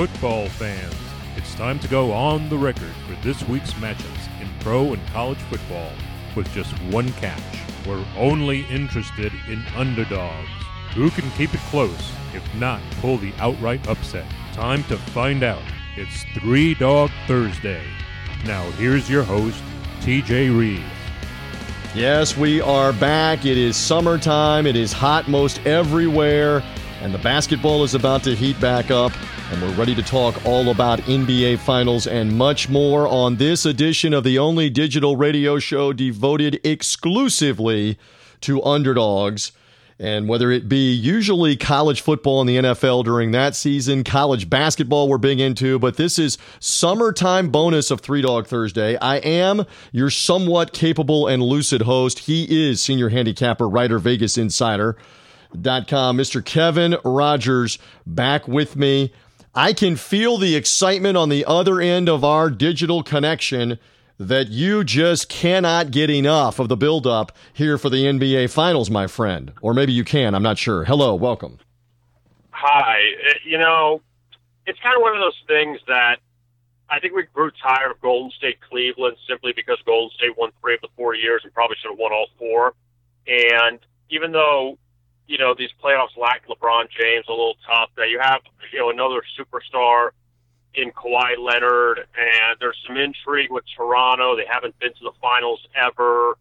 football fans. It's time to go on the record for this week's matchups in pro and college football with just one catch. We're only interested in underdogs. Who can keep it close, if not pull the outright upset? Time to find out. It's Three Dog Thursday. Now, here's your host, TJ Reeves. Yes, we are back. It is summertime. It is hot most everywhere. And the basketball is about to heat back up. And we're ready to talk all about NBA Finals and much more on this edition of the only digital radio show devoted exclusively to underdogs. And whether it be usually college football in the NFL during that season, college basketball we're big into, but this is summertime bonus of Three Dog Thursday. I am your somewhat capable and lucid host. He is senior handicapper, writer, Vegas Insider. Dot com. Mr. Kevin Rogers back with me. I can feel the excitement on the other end of our digital connection that you just cannot get enough of the buildup here for the NBA Finals, my friend. Or maybe you can. I'm not sure. Hello, welcome. Hi. Uh, you know, it's kind of one of those things that I think we grew tired of Golden State Cleveland simply because Golden State won three of the four years and probably should have won all four. And even though you know, these playoffs lack LeBron James a little tough. That you have, you know, another superstar in Kawhi Leonard, and there's some intrigue with Toronto. They haven't been to the finals ever,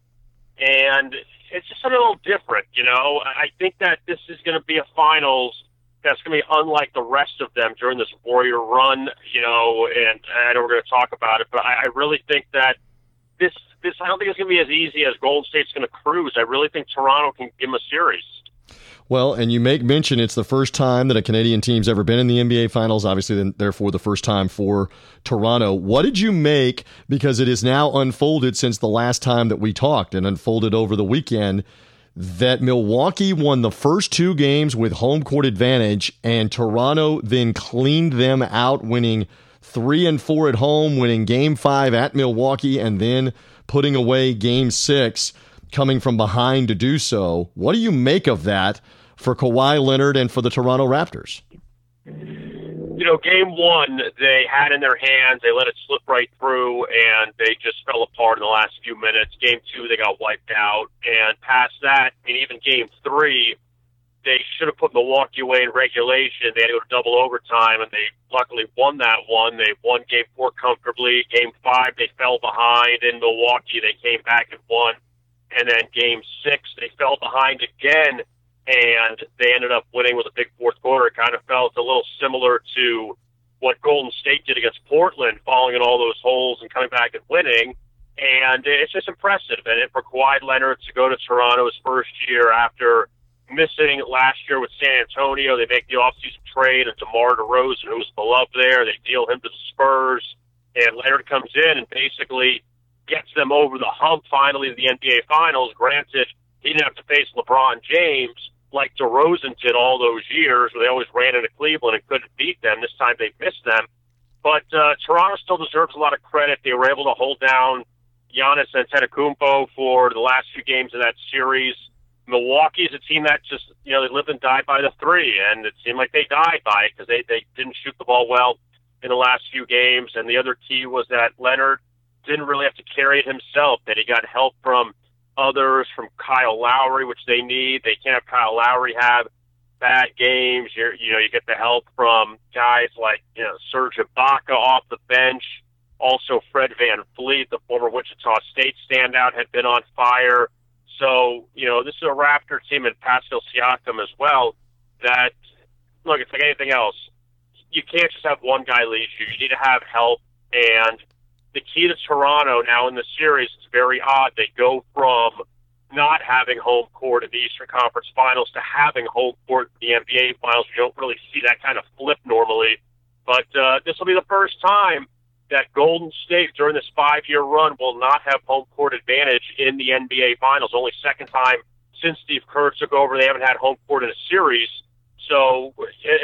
and it's just a little different. You know, I think that this is going to be a finals that's going to be unlike the rest of them during this Warrior run. You know, and I know we're going to talk about it, but I, I really think that this this I don't think it's going to be as easy as Golden State's going to cruise. I really think Toronto can give them a series. Well, and you make mention it's the first time that a Canadian team's ever been in the NBA Finals. Obviously, then therefore the first time for Toronto. What did you make? Because it is now unfolded since the last time that we talked and unfolded over the weekend that Milwaukee won the first two games with home court advantage, and Toronto then cleaned them out, winning three and four at home, winning game five at Milwaukee, and then putting away game six, coming from behind to do so. What do you make of that? For Kawhi Leonard and for the Toronto Raptors? You know, game one, they had in their hands, they let it slip right through, and they just fell apart in the last few minutes. Game two, they got wiped out. And past that, and even game three, they should have put Milwaukee away in regulation. They had to go to double overtime, and they luckily won that one. They won game four comfortably. Game five, they fell behind in Milwaukee. They came back and won. And then game six, they fell behind again and they ended up winning with a big fourth quarter. It kind of felt a little similar to what Golden State did against Portland, falling in all those holes and coming back and winning. And it's just impressive. And for Kawhi Leonard to go to Toronto his first year after missing last year with San Antonio, they make the offseason trade of DeMar DeRozan, who's beloved there. They deal him to the Spurs, and Leonard comes in and basically gets them over the hump finally to the NBA Finals. Granted, he didn't have to face LeBron James, like DeRozan did all those years where they always ran into Cleveland and couldn't beat them. This time they missed them. But uh, Toronto still deserves a lot of credit. They were able to hold down Giannis and Antetokounmpo for the last few games of that series. Milwaukee is a team that just, you know, they lived and died by the three, and it seemed like they died by it because they, they didn't shoot the ball well in the last few games. And the other key was that Leonard didn't really have to carry it himself, that he got help from – others from Kyle Lowry, which they need. They can't have Kyle Lowry have bad games. You're, you know, you get the help from guys like, you know, Serge Ibaka off the bench. Also, Fred Van Vleet, the former Wichita State standout, had been on fire. So, you know, this is a Raptor team and Pascal Siakam as well that, look, it's like anything else. You can't just have one guy lead you. You need to have help. And the key to Toronto now in the series is very odd. They go from not having home court in the Eastern Conference Finals to having home court in the NBA Finals. You don't really see that kind of flip normally, but uh, this will be the first time that Golden State during this five-year run will not have home court advantage in the NBA Finals. Only second time since Steve Kerr took over, they haven't had home court in a series. So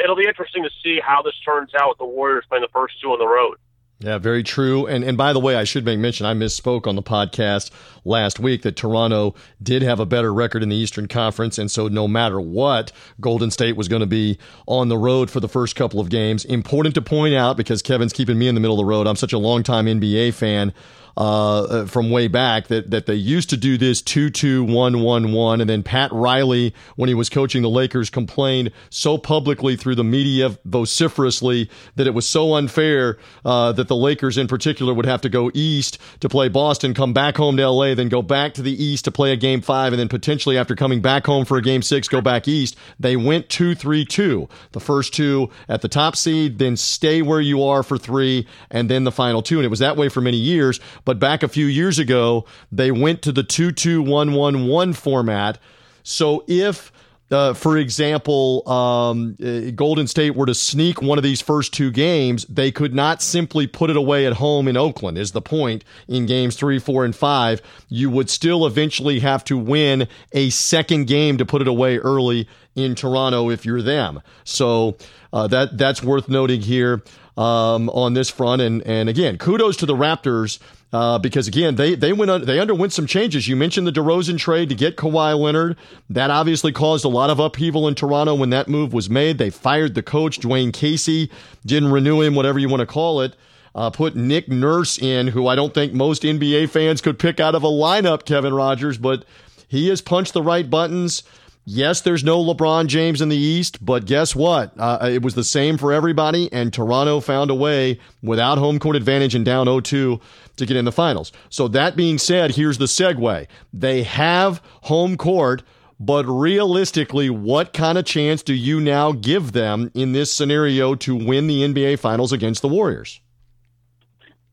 it'll be interesting to see how this turns out with the Warriors playing the first two on the road. Yeah, very true. And and by the way, I should make mention I misspoke on the podcast last week that Toronto did have a better record in the Eastern Conference, and so no matter what, Golden State was going to be on the road for the first couple of games. Important to point out because Kevin's keeping me in the middle of the road. I'm such a longtime NBA fan uh, from way back that, that they used to do this 2 2 1 1 1. And then Pat Riley, when he was coaching the Lakers, complained so publicly through the media vociferously that it was so unfair uh, that the Lakers in particular would have to go east to play Boston, come back home to LA, then go back to the east to play a game five, and then potentially after coming back home for a game six, go back east. They went 2 3 2. The first two at the top seed, then stay where you are for three, and then the final two. And it was that way for many years. But back a few years ago, they went to the 2 2 1 1 1 format. So if uh, for example, um, uh, Golden State were to sneak one of these first two games, they could not simply put it away at home in Oakland, is the point in games three, four, and five. You would still eventually have to win a second game to put it away early in Toronto if you're them. So uh, that that's worth noting here um, on this front. And and again, kudos to the Raptors uh, because again, they they went they underwent some changes. You mentioned the DeRozan trade to get Kawhi Leonard. That obviously caused a lot of upheaval in Toronto when that move was made. They fired the coach Dwane Casey, didn't renew him, whatever you want to call it. Uh, put Nick Nurse in, who I don't think most NBA fans could pick out of a lineup. Kevin Rogers, but he has punched the right buttons. Yes, there's no LeBron James in the East, but guess what? Uh, it was the same for everybody, and Toronto found a way without home court advantage and down 0 2 to get in the finals. So, that being said, here's the segue. They have home court, but realistically, what kind of chance do you now give them in this scenario to win the NBA Finals against the Warriors?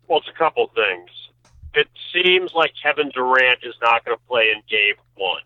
Well, it's a couple things. It seems like Kevin Durant is not going to play in game one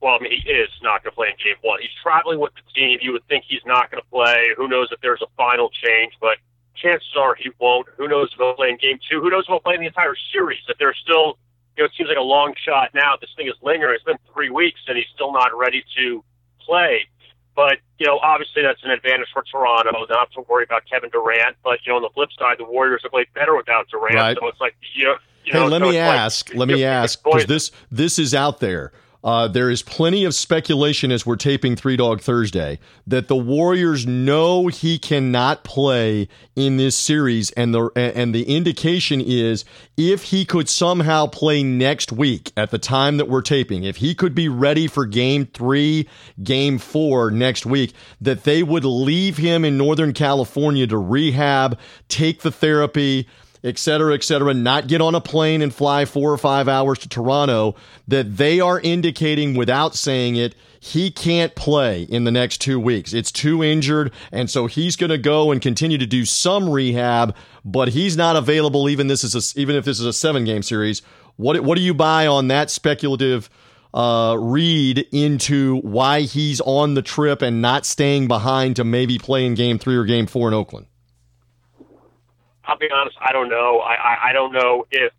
well, I mean, he is not going to play in game one. He's traveling with the team. You would think he's not going to play. Who knows if there's a final change, but chances are he won't. Who knows if he'll play in game two? Who knows if he'll play in the entire series? If there's still, you know, it seems like a long shot now. This thing is lingering. It's been three weeks and he's still not ready to play. But, you know, obviously that's an advantage for Toronto. Not to worry about Kevin Durant. But, you know, on the flip side, the Warriors have played better without Durant. Right. So it's like, you know, you hey, know, let so me ask. Like, let me ask because this this is out there. Uh, there is plenty of speculation as we're taping Three Dog Thursday that the Warriors know he cannot play in this series, and the and the indication is if he could somehow play next week at the time that we're taping, if he could be ready for Game Three, Game Four next week, that they would leave him in Northern California to rehab, take the therapy et cetera, et cetera, not get on a plane and fly four or five hours to Toronto, that they are indicating without saying it, he can't play in the next two weeks. It's too injured. And so he's going to go and continue to do some rehab, but he's not available even this is a, even if this is a seven game series. What, what do you buy on that speculative, uh, read into why he's on the trip and not staying behind to maybe play in game three or game four in Oakland? I'll be honest, I don't know. I, I, I don't know if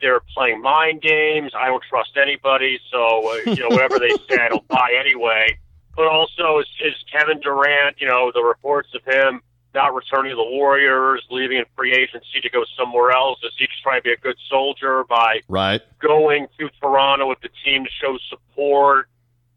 they're playing mind games. I don't trust anybody, so uh, you know whatever they say, I don't buy anyway. But also, is, is Kevin Durant? You know the reports of him not returning to the Warriors, leaving in free agency to go somewhere else. Is he just trying to be a good soldier by right going to Toronto with the team to show support?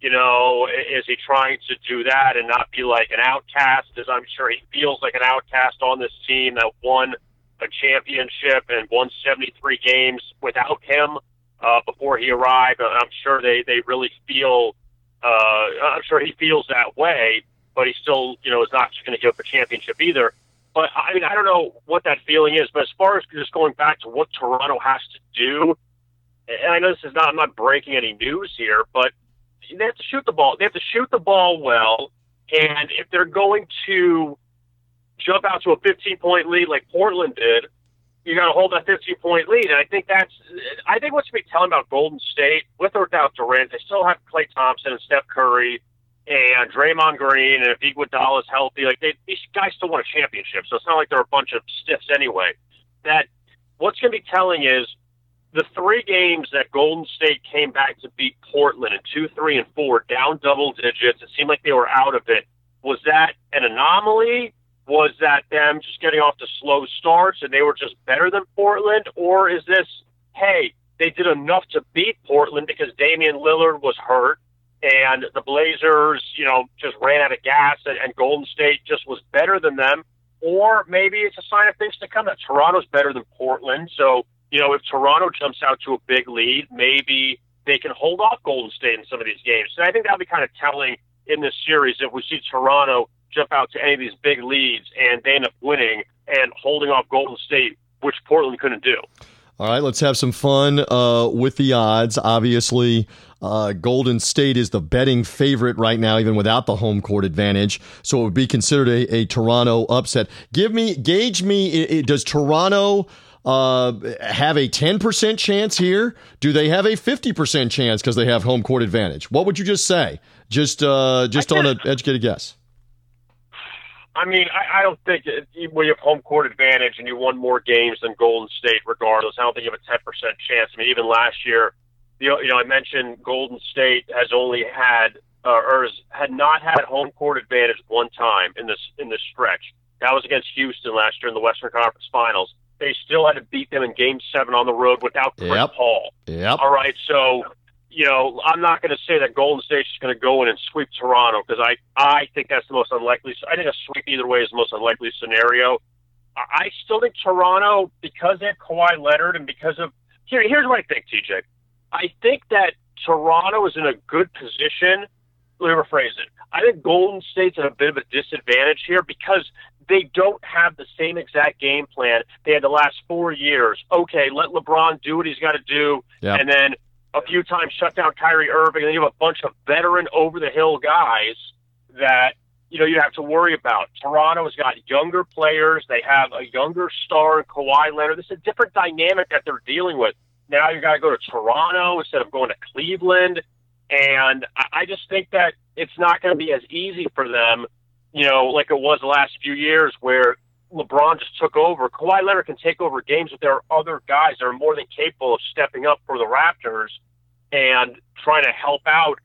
You know, is he trying to do that and not be like an outcast? As I'm sure he feels like an outcast on this team that won a championship and won 73 games without him uh, before he arrived. I'm sure they they really feel. Uh, I'm sure he feels that way, but he still, you know, is not just going to give up a championship either. But I mean, I don't know what that feeling is. But as far as just going back to what Toronto has to do, and I know this is not, I'm not breaking any news here, but they have to shoot the ball. They have to shoot the ball well, and if they're going to jump out to a 15 point lead like Portland did, you got to hold that 15 point lead. And I think that's, I think what's going to be telling about Golden State, with or without Durant, they still have Klay Thompson and Steph Curry and Draymond Green, and if Iguodala is healthy, like they, these guys still want a championship. So it's not like they're a bunch of stiffs anyway. That what's going to be telling is the three games that Golden State came back to beat Portland in two, three, and four, down double digits. It seemed like they were out of it. Was that an anomaly? Was that them just getting off to slow starts and they were just better than Portland? Or is this, hey, they did enough to beat Portland because Damian Lillard was hurt and the Blazers, you know, just ran out of gas and, and Golden State just was better than them? Or maybe it's a sign of things to come that Toronto's better than Portland. So, you know, if Toronto jumps out to a big lead, maybe they can hold off Golden State in some of these games. So I think that'll be kind of telling in this series if we see Toronto jump out to any of these big leads and they end up winning and holding off Golden State, which Portland couldn't do. All right, let's have some fun uh, with the odds. Obviously, uh, Golden State is the betting favorite right now, even without the home court advantage. So it would be considered a, a Toronto upset. Give me, gauge me. It, it, does Toronto uh, have a 10% chance here? Do they have a 50% chance because they have home court advantage? What would you just say? Just, uh, just on an educated guess. I mean, I, I don't think it, when you have home court advantage and you won more games than Golden State, regardless, I don't think you have a ten percent chance. I mean, even last year, you know, you know, I mentioned Golden State has only had uh, or has, had not had home court advantage one time in this in this stretch. That was against Houston last year in the Western Conference Finals. They still had to beat them in Game Seven on the road without Chris yep. Paul. Yep. All right, so you know, I'm not going to say that Golden State is going to go in and sweep Toronto because I, I think that's the most unlikely. I think a sweep either way is the most unlikely scenario. I still think Toronto, because they have Kawhi Leonard and because of here, here's what I think, TJ. I think that Toronto is in a good position. Let me rephrase it. I think Golden State's at a bit of a disadvantage here because they don't have the same exact game plan they had the last four years. Okay, let LeBron do what he's got to do, and then a few times shut down Kyrie Irving, and then you have a bunch of veteran over the hill guys that you know you have to worry about. Toronto's got younger players; they have a younger star in Kawhi Leonard. This is a different dynamic that they're dealing with. Now you got to go to Toronto instead of going to Cleveland, and I just think that it's not going to be as easy for them, you know, like it was the last few years where LeBron just took over. Kawhi Leonard can take over games, but there are other guys that are more than capable of stepping up for the Raptors and trying to help out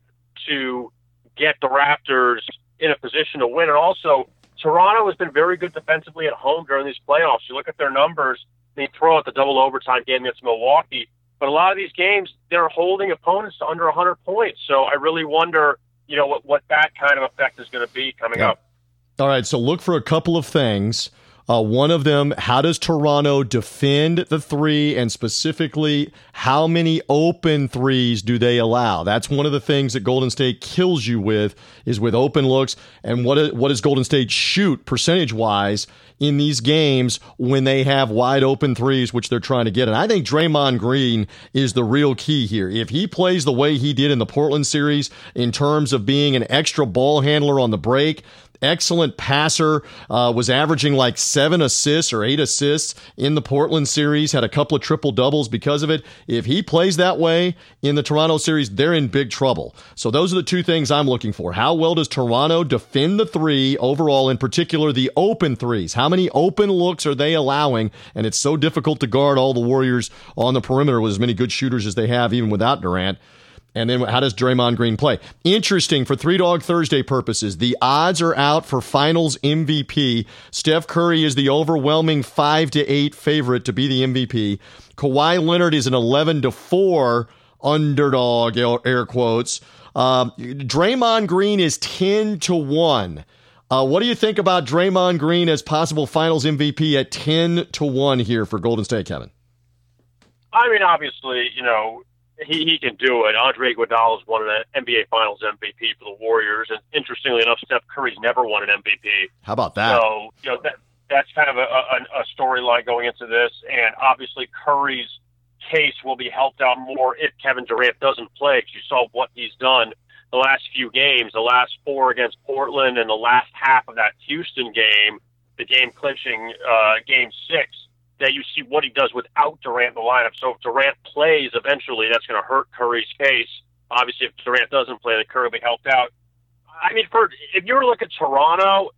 to get the Raptors in a position to win. And also, Toronto has been very good defensively at home during these playoffs. You look at their numbers, they throw out the double overtime game against Milwaukee. But a lot of these games, they're holding opponents to under 100 points. So I really wonder, you know, what, what that kind of effect is going to be coming yeah. up. All right. So look for a couple of things. Uh, one of them, how does Toronto defend the three, and specifically, how many open threes do they allow? That's one of the things that Golden State kills you with is with open looks. And what what does Golden State shoot percentage wise in these games when they have wide open threes, which they're trying to get? And I think Draymond Green is the real key here. If he plays the way he did in the Portland series in terms of being an extra ball handler on the break, excellent passer, uh, was averaging like seven assists or eight assists in the Portland series, had a couple of triple doubles because of it. If he plays that way in the Toronto series, they're in big trouble. So those are the two things I'm looking for. How well does Toronto defend the three overall, in particular the open threes? How many open looks are they allowing? And it's so difficult to guard all the Warriors on the perimeter with as many good shooters as they have, even without Durant. And then how does Draymond Green play? Interesting for Three Dog Thursday purposes. The odds are out for finals MVP. Steph Curry is the overwhelming 5 to 8 favorite to be the MVP. Kawhi Leonard is an 11 to 4 underdog, air quotes. Uh, Draymond Green is 10 to 1. Uh, what do you think about Draymond Green as possible finals MVP at 10 to 1 here for Golden State, Kevin? I mean, obviously, you know, he, he can do it. Andre Iguodala has won an NBA Finals MVP for the Warriors, and interestingly enough, Steph Curry's never won an MVP. How about that? So you know that that's kind of a, a, a storyline going into this, and obviously Curry's case will be helped out more if Kevin Durant doesn't play. Because you saw what he's done the last few games, the last four against Portland, and the last half of that Houston game, the game clinching uh, game six that you see what he does without Durant in the lineup. So if Durant plays eventually, that's going to hurt Curry's case. Obviously, if Durant doesn't play, then Curry will be helped out. I mean, for if you were to look at Toronto,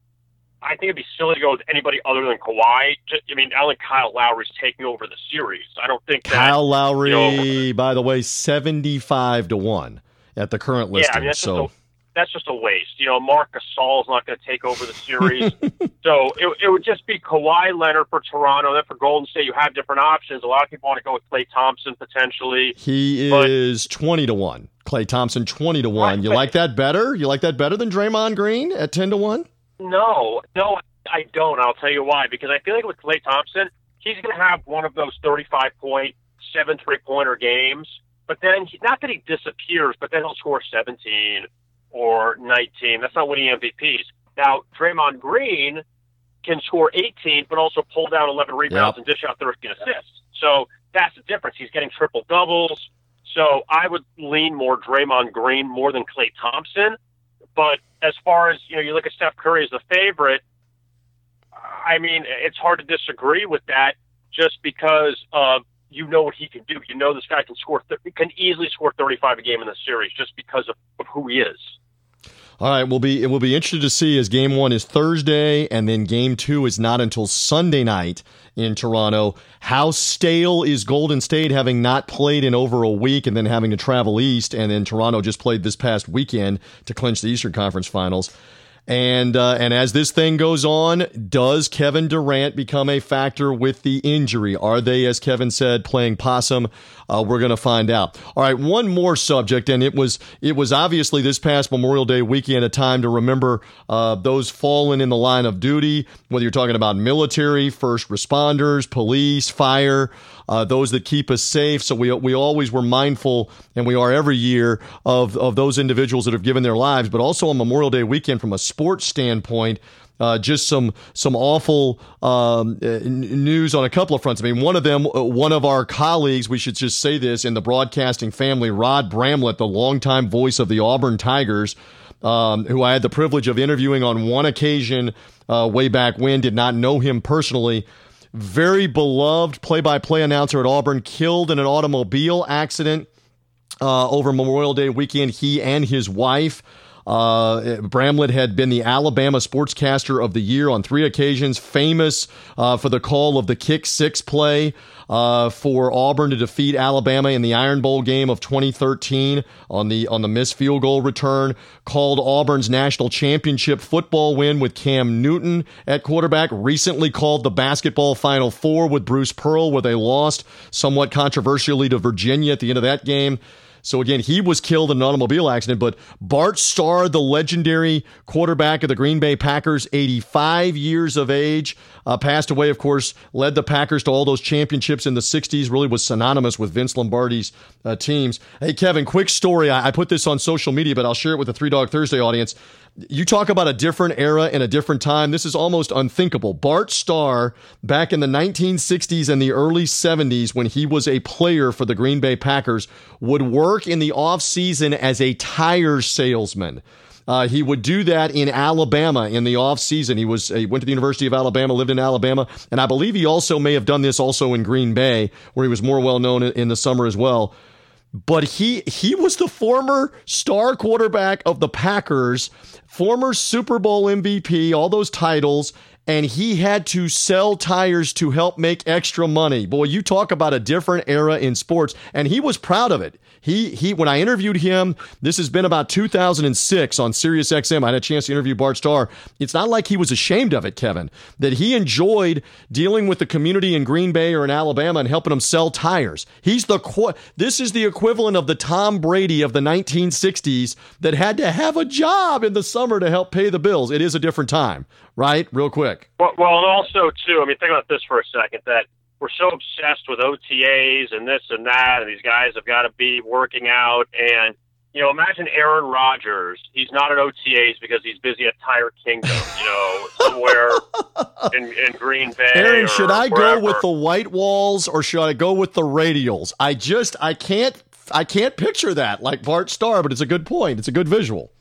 I think it'd be silly to go with anybody other than Kawhi. I mean, I think Kyle Lowry's taking over the series. I don't think that, Kyle Lowry, you know, by the way, seventy-five to one at the current listing. Yeah, I mean, so. That's just a waste. You know, Marc Gasol is not going to take over the series. so it, it would just be Kawhi Leonard for Toronto. Then for Golden State, you have different options. A lot of people want to go with Klay Thompson potentially. He But- is 20 to 1. Klay Thompson 20 to 1. Right, You like that better? You like that better than Draymond Green at 10 to 1? No, no, I don't. I'll tell you why. Because I feel like with Klay Thompson, he's going to have one of those 35 point, seven three pointer games. But then, he, not that he disappears, but then he'll score 17 or 19. That's not winning MVPs. Now, Draymond Green can score 18, but also pull down 11 rebounds Yep. and dish out 13 assists. So that's the difference. He's getting triple doubles. So I would lean more Draymond Green more than Klay Thompson. But as far as you know, you look at Steph Curry as the favorite. I mean, it's hard to disagree with that, just because uh, you know what he can do. You know this guy can score, th- can easily score 35 a game in the series, just because of, of who he is. All right, we'll be it will be interested to see as game one is Thursday and then game two is not until Sunday night in Toronto. How stale is Golden State having not played in over a week and then having to travel east and then Toronto just played this past weekend to clinch the Eastern Conference Finals. And uh, and as this thing goes on, does Kevin Durant become a factor with the injury? Are they, as Kevin said, playing possum? Uh, we're going to find out. All right, one more subject, and it was it was obviously this past Memorial Day weekend a time to remember uh, those fallen in the line of duty. Whether you're talking about military, first responders, police, fire, uh, those that keep us safe. So we we always were mindful, and we are every year of of those individuals that have given their lives, but also on Memorial Day weekend from a sports standpoint. Uh, just some some awful um, uh, news on a couple of fronts. I mean, one of them, uh, one of our colleagues, we should just say this in the broadcasting family, Rod Bramlett, the longtime voice of the Auburn Tigers, um, who I had the privilege of interviewing on one occasion uh, way back when, did not know him personally. Very beloved play-by-play announcer at Auburn, killed in an automobile accident uh, over Memorial Day weekend. He and his wife. Uh, Bramlett had been the Alabama Sportscaster of the Year on three occasions, famous uh, for the call of the kick six play uh, for Auburn to defeat Alabama in the Iron Bowl game of 2013 on the on the missed field goal return. Called Auburn's national championship football win with Cam Newton at quarterback. Recently called the basketball Final Four with Bruce Pearl, where they lost somewhat controversially to Virginia at the end of that game. So again, he was killed in an automobile accident, but Bart Starr, the legendary quarterback of the Green Bay Packers, 85 years of age, uh, passed away, of course, led the Packers to all those championships in the 60s, really was synonymous with Vince Lombardi's uh, teams. Hey, Kevin, quick story. I, I put this on social media, but I'll share it with the Three Dog Thursday audience. You talk about a different era and a different time. This is almost unthinkable. Bart Starr, back in the 1960s and the early 70s, when he was a player for the Green Bay Packers, would work in the offseason as a tire salesman. Uh, he would do that in Alabama in the offseason. He was he went to the University of Alabama, lived in Alabama, and I believe he also may have done this also in Green Bay, where he was more well known in the summer as well but he he was the former star quarterback of the Packers, former Super Bowl MVP, all those titles, and he had to sell tires to help make extra money. Boy, you talk about a different era in sports, and he was proud of it. He he when I interviewed him, this has been about 2006 on Sirius XM. I had a chance to interview Bart Starr. It's not like he was ashamed of it, Kevin, that he enjoyed dealing with the community in Green Bay or in Alabama and helping them sell tires. He's the this is the equivalent of the Tom Brady of the 1960s that had to have a job in the summer to help pay the bills. It is a different time, right? Real quick. Well, well, and also too. I mean, think about this for a second. That we're so obsessed with OTAs and this and that, and these guys have got to be working out. And you know, imagine Aaron Rodgers. He's not at OTAs because he's busy at Tire Kingdom. You know, somewhere in, in Green Bay. Aaron, should I wherever. go with the white walls or should I go with the radials? I just I can't I can't picture that like Bart Starr, but it's a good point. It's a good visual.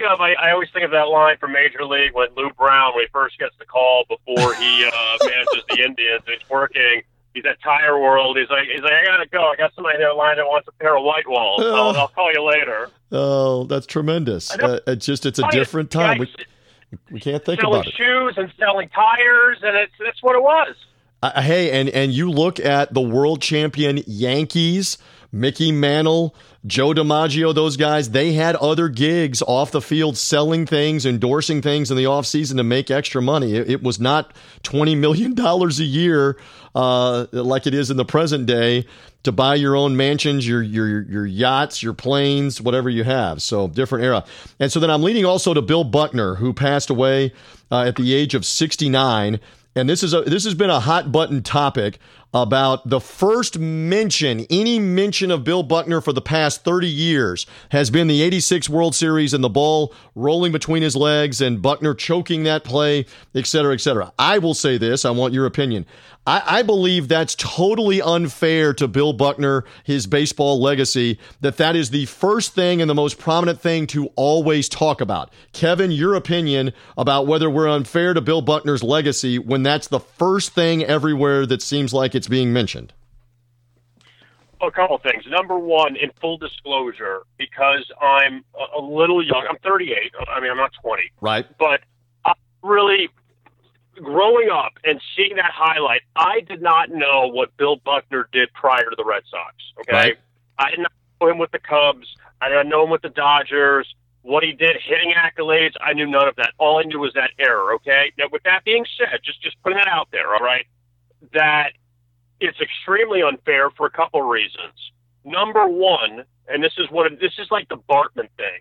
Of, I, I always think of that line from Major League when Lou Brown, when he first gets the call before he uh, manages the Indians, and he's working. He's at Tire World. He's like, he's like, I gotta go. I got somebody in line that wants a pair of white walls. I'll, I'll call you later. Oh, that's tremendous. Uh, it's just it's a different time. We, we can't think selling about it. shoes and selling tires, and it's that's what it was. Uh, hey, and and you look at the world champion Yankees Mickey Mantle, Joe DiMaggio, those guys, they had other gigs off the field selling things, endorsing things in the offseason to make extra money. It, it, was not $20 million a year uh, like it is in the present day to buy your own mansions, your, your, your yachts, your planes, whatever you have. So different era. And so then I'm leading also to Bill Buckner, who passed away uh, at the age of 69 and this is a this has been a hot button topic about the first mention, any mention of Bill Buckner for the past 30 years has been the 86 World Series and the ball rolling between his legs and Buckner choking that play, et cetera, et cetera. I will say this. I want your opinion. I, I believe that's totally unfair to Bill Buckner, his baseball legacy, that that is the first thing and the most prominent thing to always talk about. Kevin, your opinion about whether we're unfair to Bill Buckner's legacy when that's the first thing everywhere that seems like it's being mentioned. A couple things. Number one, in full disclosure, because I'm a little young, I'm 38. I mean, I'm not 20. Right. But I really growing up and seeing that highlight, I did not know what Bill Buckner did prior to the Red Sox. Okay, right. I did not know him with the Cubs. I did not know him with the Dodgers. What he did, hitting accolades, I knew none of that. All I knew was that error. Okay. Now, with that being said, just just putting that out there. All right, that it's extremely unfair for a couple reasons. Number one, and this is what this is like the Bartman thing.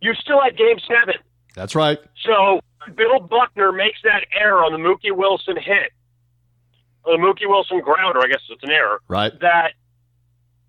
You still had Game Seven. That's right. So Bill Buckner makes that error on the Mookie Wilson hit, the Mookie Wilson grounder, I guess it's an error. Right. That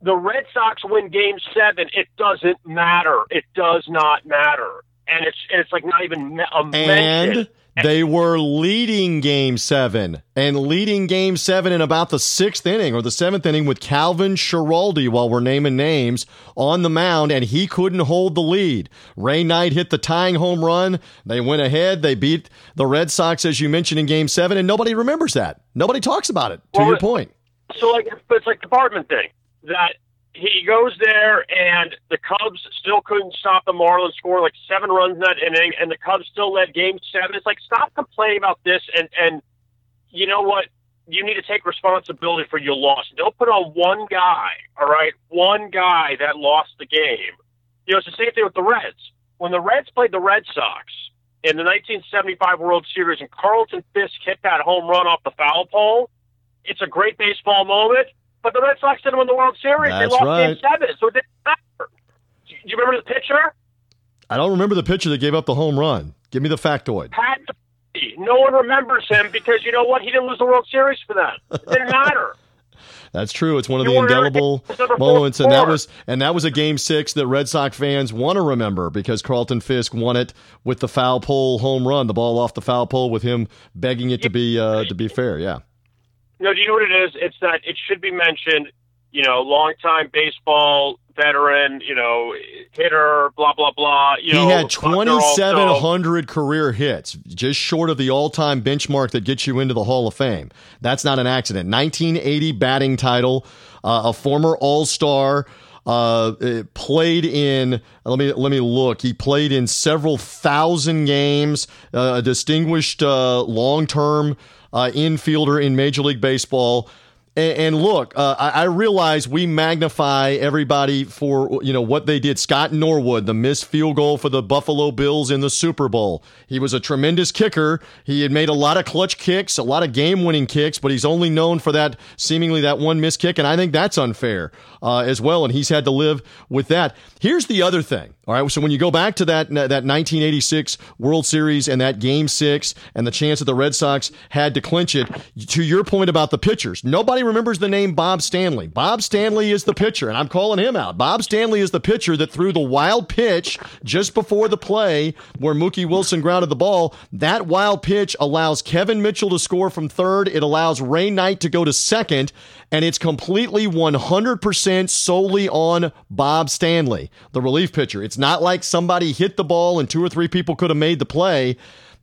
the Red Sox win Game Seven. It doesn't matter. It does not matter, and it's and it's like not even a mention. And they were leading game seven and leading game seven in about the sixth inning or the seventh inning with Calvin Schiraldi while we're naming names on the mound, and he couldn't hold the lead. Ray Knight hit the tying home run. They went ahead. They beat the Red Sox, as you mentioned, in game seven, and nobody remembers that. Nobody talks about it, to well, your point. So, like, it's like the Bartman thing that he goes there, and the Cubs still couldn't stop the Marlins, score like seven runs in that inning, and the Cubs still led Game Seven. It's like stop complaining about this, and and you know what? You need to take responsibility for your loss. Don't put on one guy, all right? One guy that lost the game. You know, it's the same thing with the Reds. When the Reds played the Red Sox in the 1975 World Series, and Carlton Fisk hit that home run off the foul pole, it's a great baseball moment but the Red Sox didn't win the World Series. That's they lost right. Game Seven, so it didn't matter. Do you remember the pitcher? I don't remember the pitcher that gave up the home run. Give me the factoid. Pat. No one remembers him because you know what? He didn't lose the World Series for that. It didn't matter. That's true. It's one of you the indelible moments, and that was and that was a game six that Red Sox fans want to remember because Carlton Fisk won it with the foul pole home run, the ball off the foul pole, with him begging it to be uh, to be fair. Yeah. No, do you know what it is? It's that it should be mentioned. You know, longtime baseball veteran. You know, hitter. Blah blah blah. You he know, had twenty seven hundred career hits, just short of the all time benchmark that gets you into the Hall of Fame. That's not an accident. Nineteen eighty batting title, uh, a former All Star. Uh, played in. Let me let me look. He played in several thousand games. Uh, a distinguished uh, long term uh, infielder in Major League Baseball. And, and look, uh, I, I, realize we magnify everybody for you know what they did. Scott Norwood, the missed field goal for the Buffalo Bills in the Super Bowl. He was a tremendous kicker. He had made a lot of clutch kicks, a lot of game-winning kicks, but he's only known for that seemingly that one missed kick, and I think that's unfair uh, as well. And he's had to live with that. Here's the other thing. All right. So when you go back to that uh, that 1986 World Series and that Game Six and the chance that the Red Sox had to clinch it, to your point about the pitchers, nobody remembers the name Bob Stanley. Bob Stanley is the pitcher, and I'm calling him out. Bob Stanley is the pitcher that threw the wild pitch just before the play where Mookie Wilson grounded the ball. That wild pitch allows Kevin Mitchell to score from third. It allows Ray Knight to go to second, and it's completely 100% solely on Bob Stanley, the relief pitcher. It's not like somebody hit the ball and two or three people could have made the play.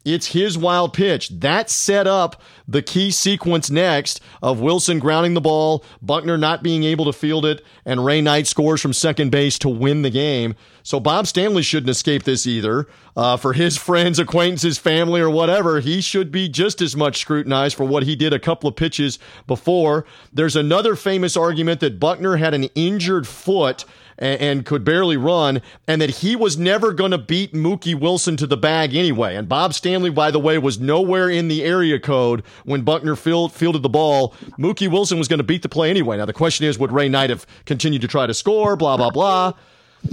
It's his wild pitch. That set up the key sequence next of Wilson grounding the ball, Buckner not being able to field it, and Ray Knight scores from second base to win the game. So Bob Stanley shouldn't escape this either. Uh, for his friends, acquaintances, family, or whatever, he should be just as much scrutinized for what he did a couple of pitches before. There's another famous argument that Buckner had an injured foot and, and could barely run, and that he was never going to beat Mookie Wilson to the bag anyway. And Bob Stanley, by the way, was nowhere in the area code when Buckner field, fielded the ball. Mookie Wilson was going to beat the play anyway. Now, the question is, would Ray Knight have continued to try to score? Blah, blah, blah.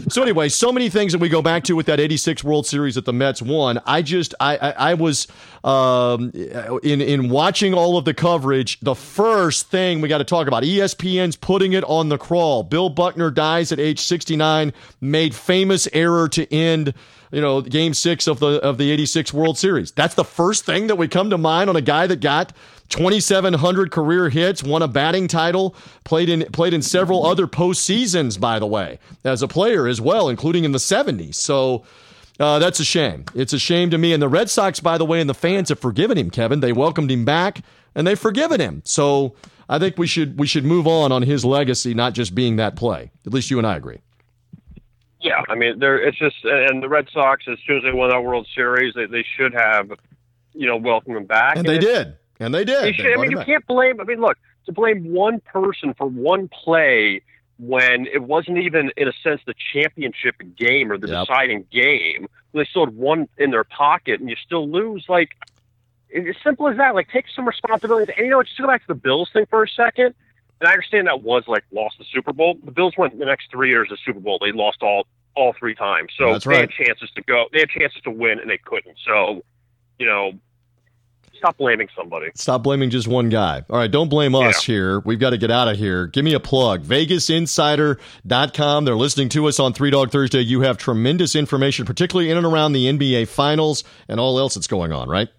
So anyway, so many things that we go back to with that '86 World Series that the Mets won. I just, I, I, I was um, in in watching all of the coverage. The first thing we got to talk about: ESPN's putting it on the crawl. Bill Buckner dies at age 69. Made famous error to end you know, game six of the of the 86 World Series. That's the first thing that we come to mind on a guy that got 2,700 career hits, won a batting title, played in played in several other postseasons, by the way, as a player as well, including in the 70s. So uh, that's a shame. It's a shame to me. And the Red Sox, by the way, and the fans have forgiven him, Kevin. They welcomed him back and they've forgiven him. So I think we should we should move on on his legacy, not just being that play. At least you and I agree. Yeah, I mean, there it's just and the Red Sox as soon as they won that World Series, they, they should have, you know, welcomed him back. And, and they did, and they did. They should, they I mean, you back. can't blame. I mean, look, to blame one person for one play when it wasn't even, in a sense, the championship game or the yep. deciding game. They still had one in their pocket, and you still lose. Like, it's as simple as that. Like, take some responsibility. And you know, just go back to the Bills thing for a second and I understand that was like lost the Super Bowl. The Bills went the next three years the Super Bowl. They lost all all three times. So That's right. they had chances to go. They had chances to win, and they couldn't. So, you know, stop blaming somebody. Stop blaming just one guy. All right, don't blame us yeah. here. We've got to get out of here. Give me a plug. VegasInsider.com. They're listening to us on Three Dog Thursday. You have tremendous information, particularly in and around the NBA Finals and all else that's going on, right?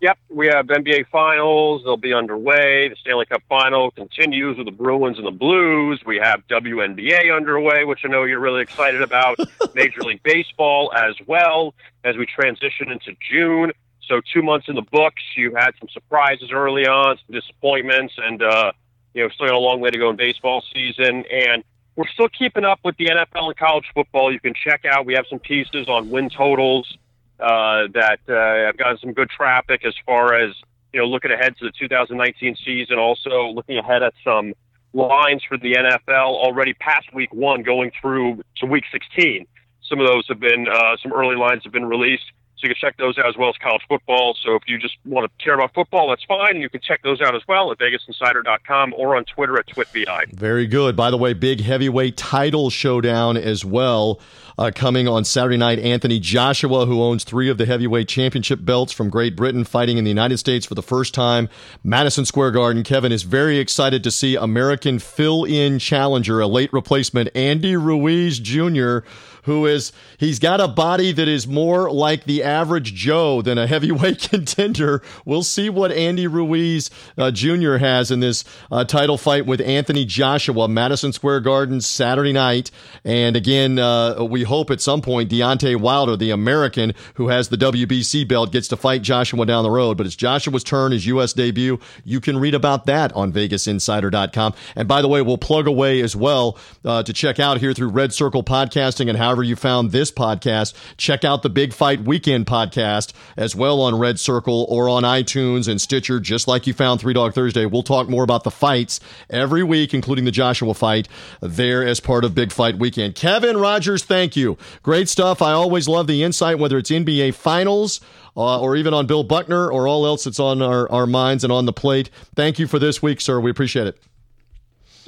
Yep, we have NBA Finals. They'll be underway. The Stanley Cup Final continues with the Bruins and the Blues. We have WNBA underway, which I know you're really excited about. Major League Baseball as well as we transition into June. So two months in the books. You had some surprises early on, some disappointments, and uh, you know still got a long way to go in baseball season. And we're still keeping up with the NFL and college football. You can check out. We have some pieces on win totals uh, that uh, have gotten some good traffic as far as you know looking ahead to the 2019 season. Also looking ahead at some lines for the NFL already past week one, going through to week 16. Some of those have been uh, some early lines have been released. So you can check those out as well as college football. So if you just want to care about football, that's fine. You can check those out as well at VegasInsider.com or on Twitter at TwitVI. Very good. By the way, big heavyweight title showdown as well uh, coming on Saturday night. Anthony Joshua, who owns three of the heavyweight championship belts from Great Britain, fighting in the United States for the first time. Madison Square Garden. Kevin is very excited to see American fill in challenger, a late replacement, Andy Ruiz Jr who is he's got a body that is more like the average Joe than a heavyweight contender. We'll see what Andy Ruiz uh, Jr. has in this uh, title fight with Anthony Joshua, Madison Square Garden Saturday night. And again, uh, we hope at some point Deontay Wilder, the American who has the WBC belt, gets to fight Joshua down the road. But it's Joshua's turn, his U.S. debut. You can read about that on VegasInsider.com. And by the way, we'll plug away as well uh, to check out here through Red Circle Podcasting and however you found this podcast. Check out the Big Fight Weekend podcast as well on Red Circle or on iTunes and Stitcher, just like you found Three Dog Thursday. We'll talk more about the fights every week, including the Joshua fight, there as part of Big Fight Weekend. Kevin Rogers, thank you. Great stuff. I always love the insight, whether it's NBA Finals. Uh, or even on Bill Buckner or all else that's on our, our minds and on the plate. Thank you for this week, sir. We appreciate it.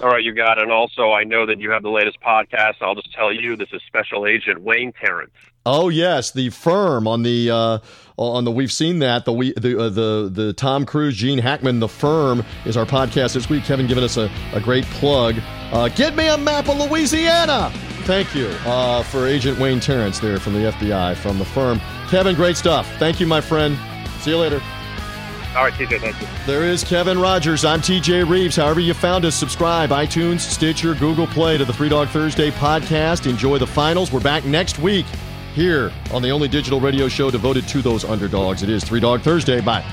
All right, you got it. And also, I know that you have the latest podcast. I'll just tell you, this is Special Agent Wayne Tarrance. Oh yes, the firm on the uh, on the we've seen that the we the uh, the the Tom Cruise Gene Hackman the firm is our podcast this week. Kevin giving us a, a great plug. Uh, get me a map of Louisiana. Thank you uh, for Agent Wayne Tarrance there from the FBI from the firm. Kevin, great stuff. Thank you, my friend. See you later. All right, TJ, thank you. There is Kevin Rogers. I'm TJ Reeves. However, you found us, subscribe iTunes, Stitcher, Google Play to the Three Dog Thursday podcast. Enjoy the finals. We're back next week here on the only digital radio show devoted to those underdogs. It is Three Dog Thursday. Bye.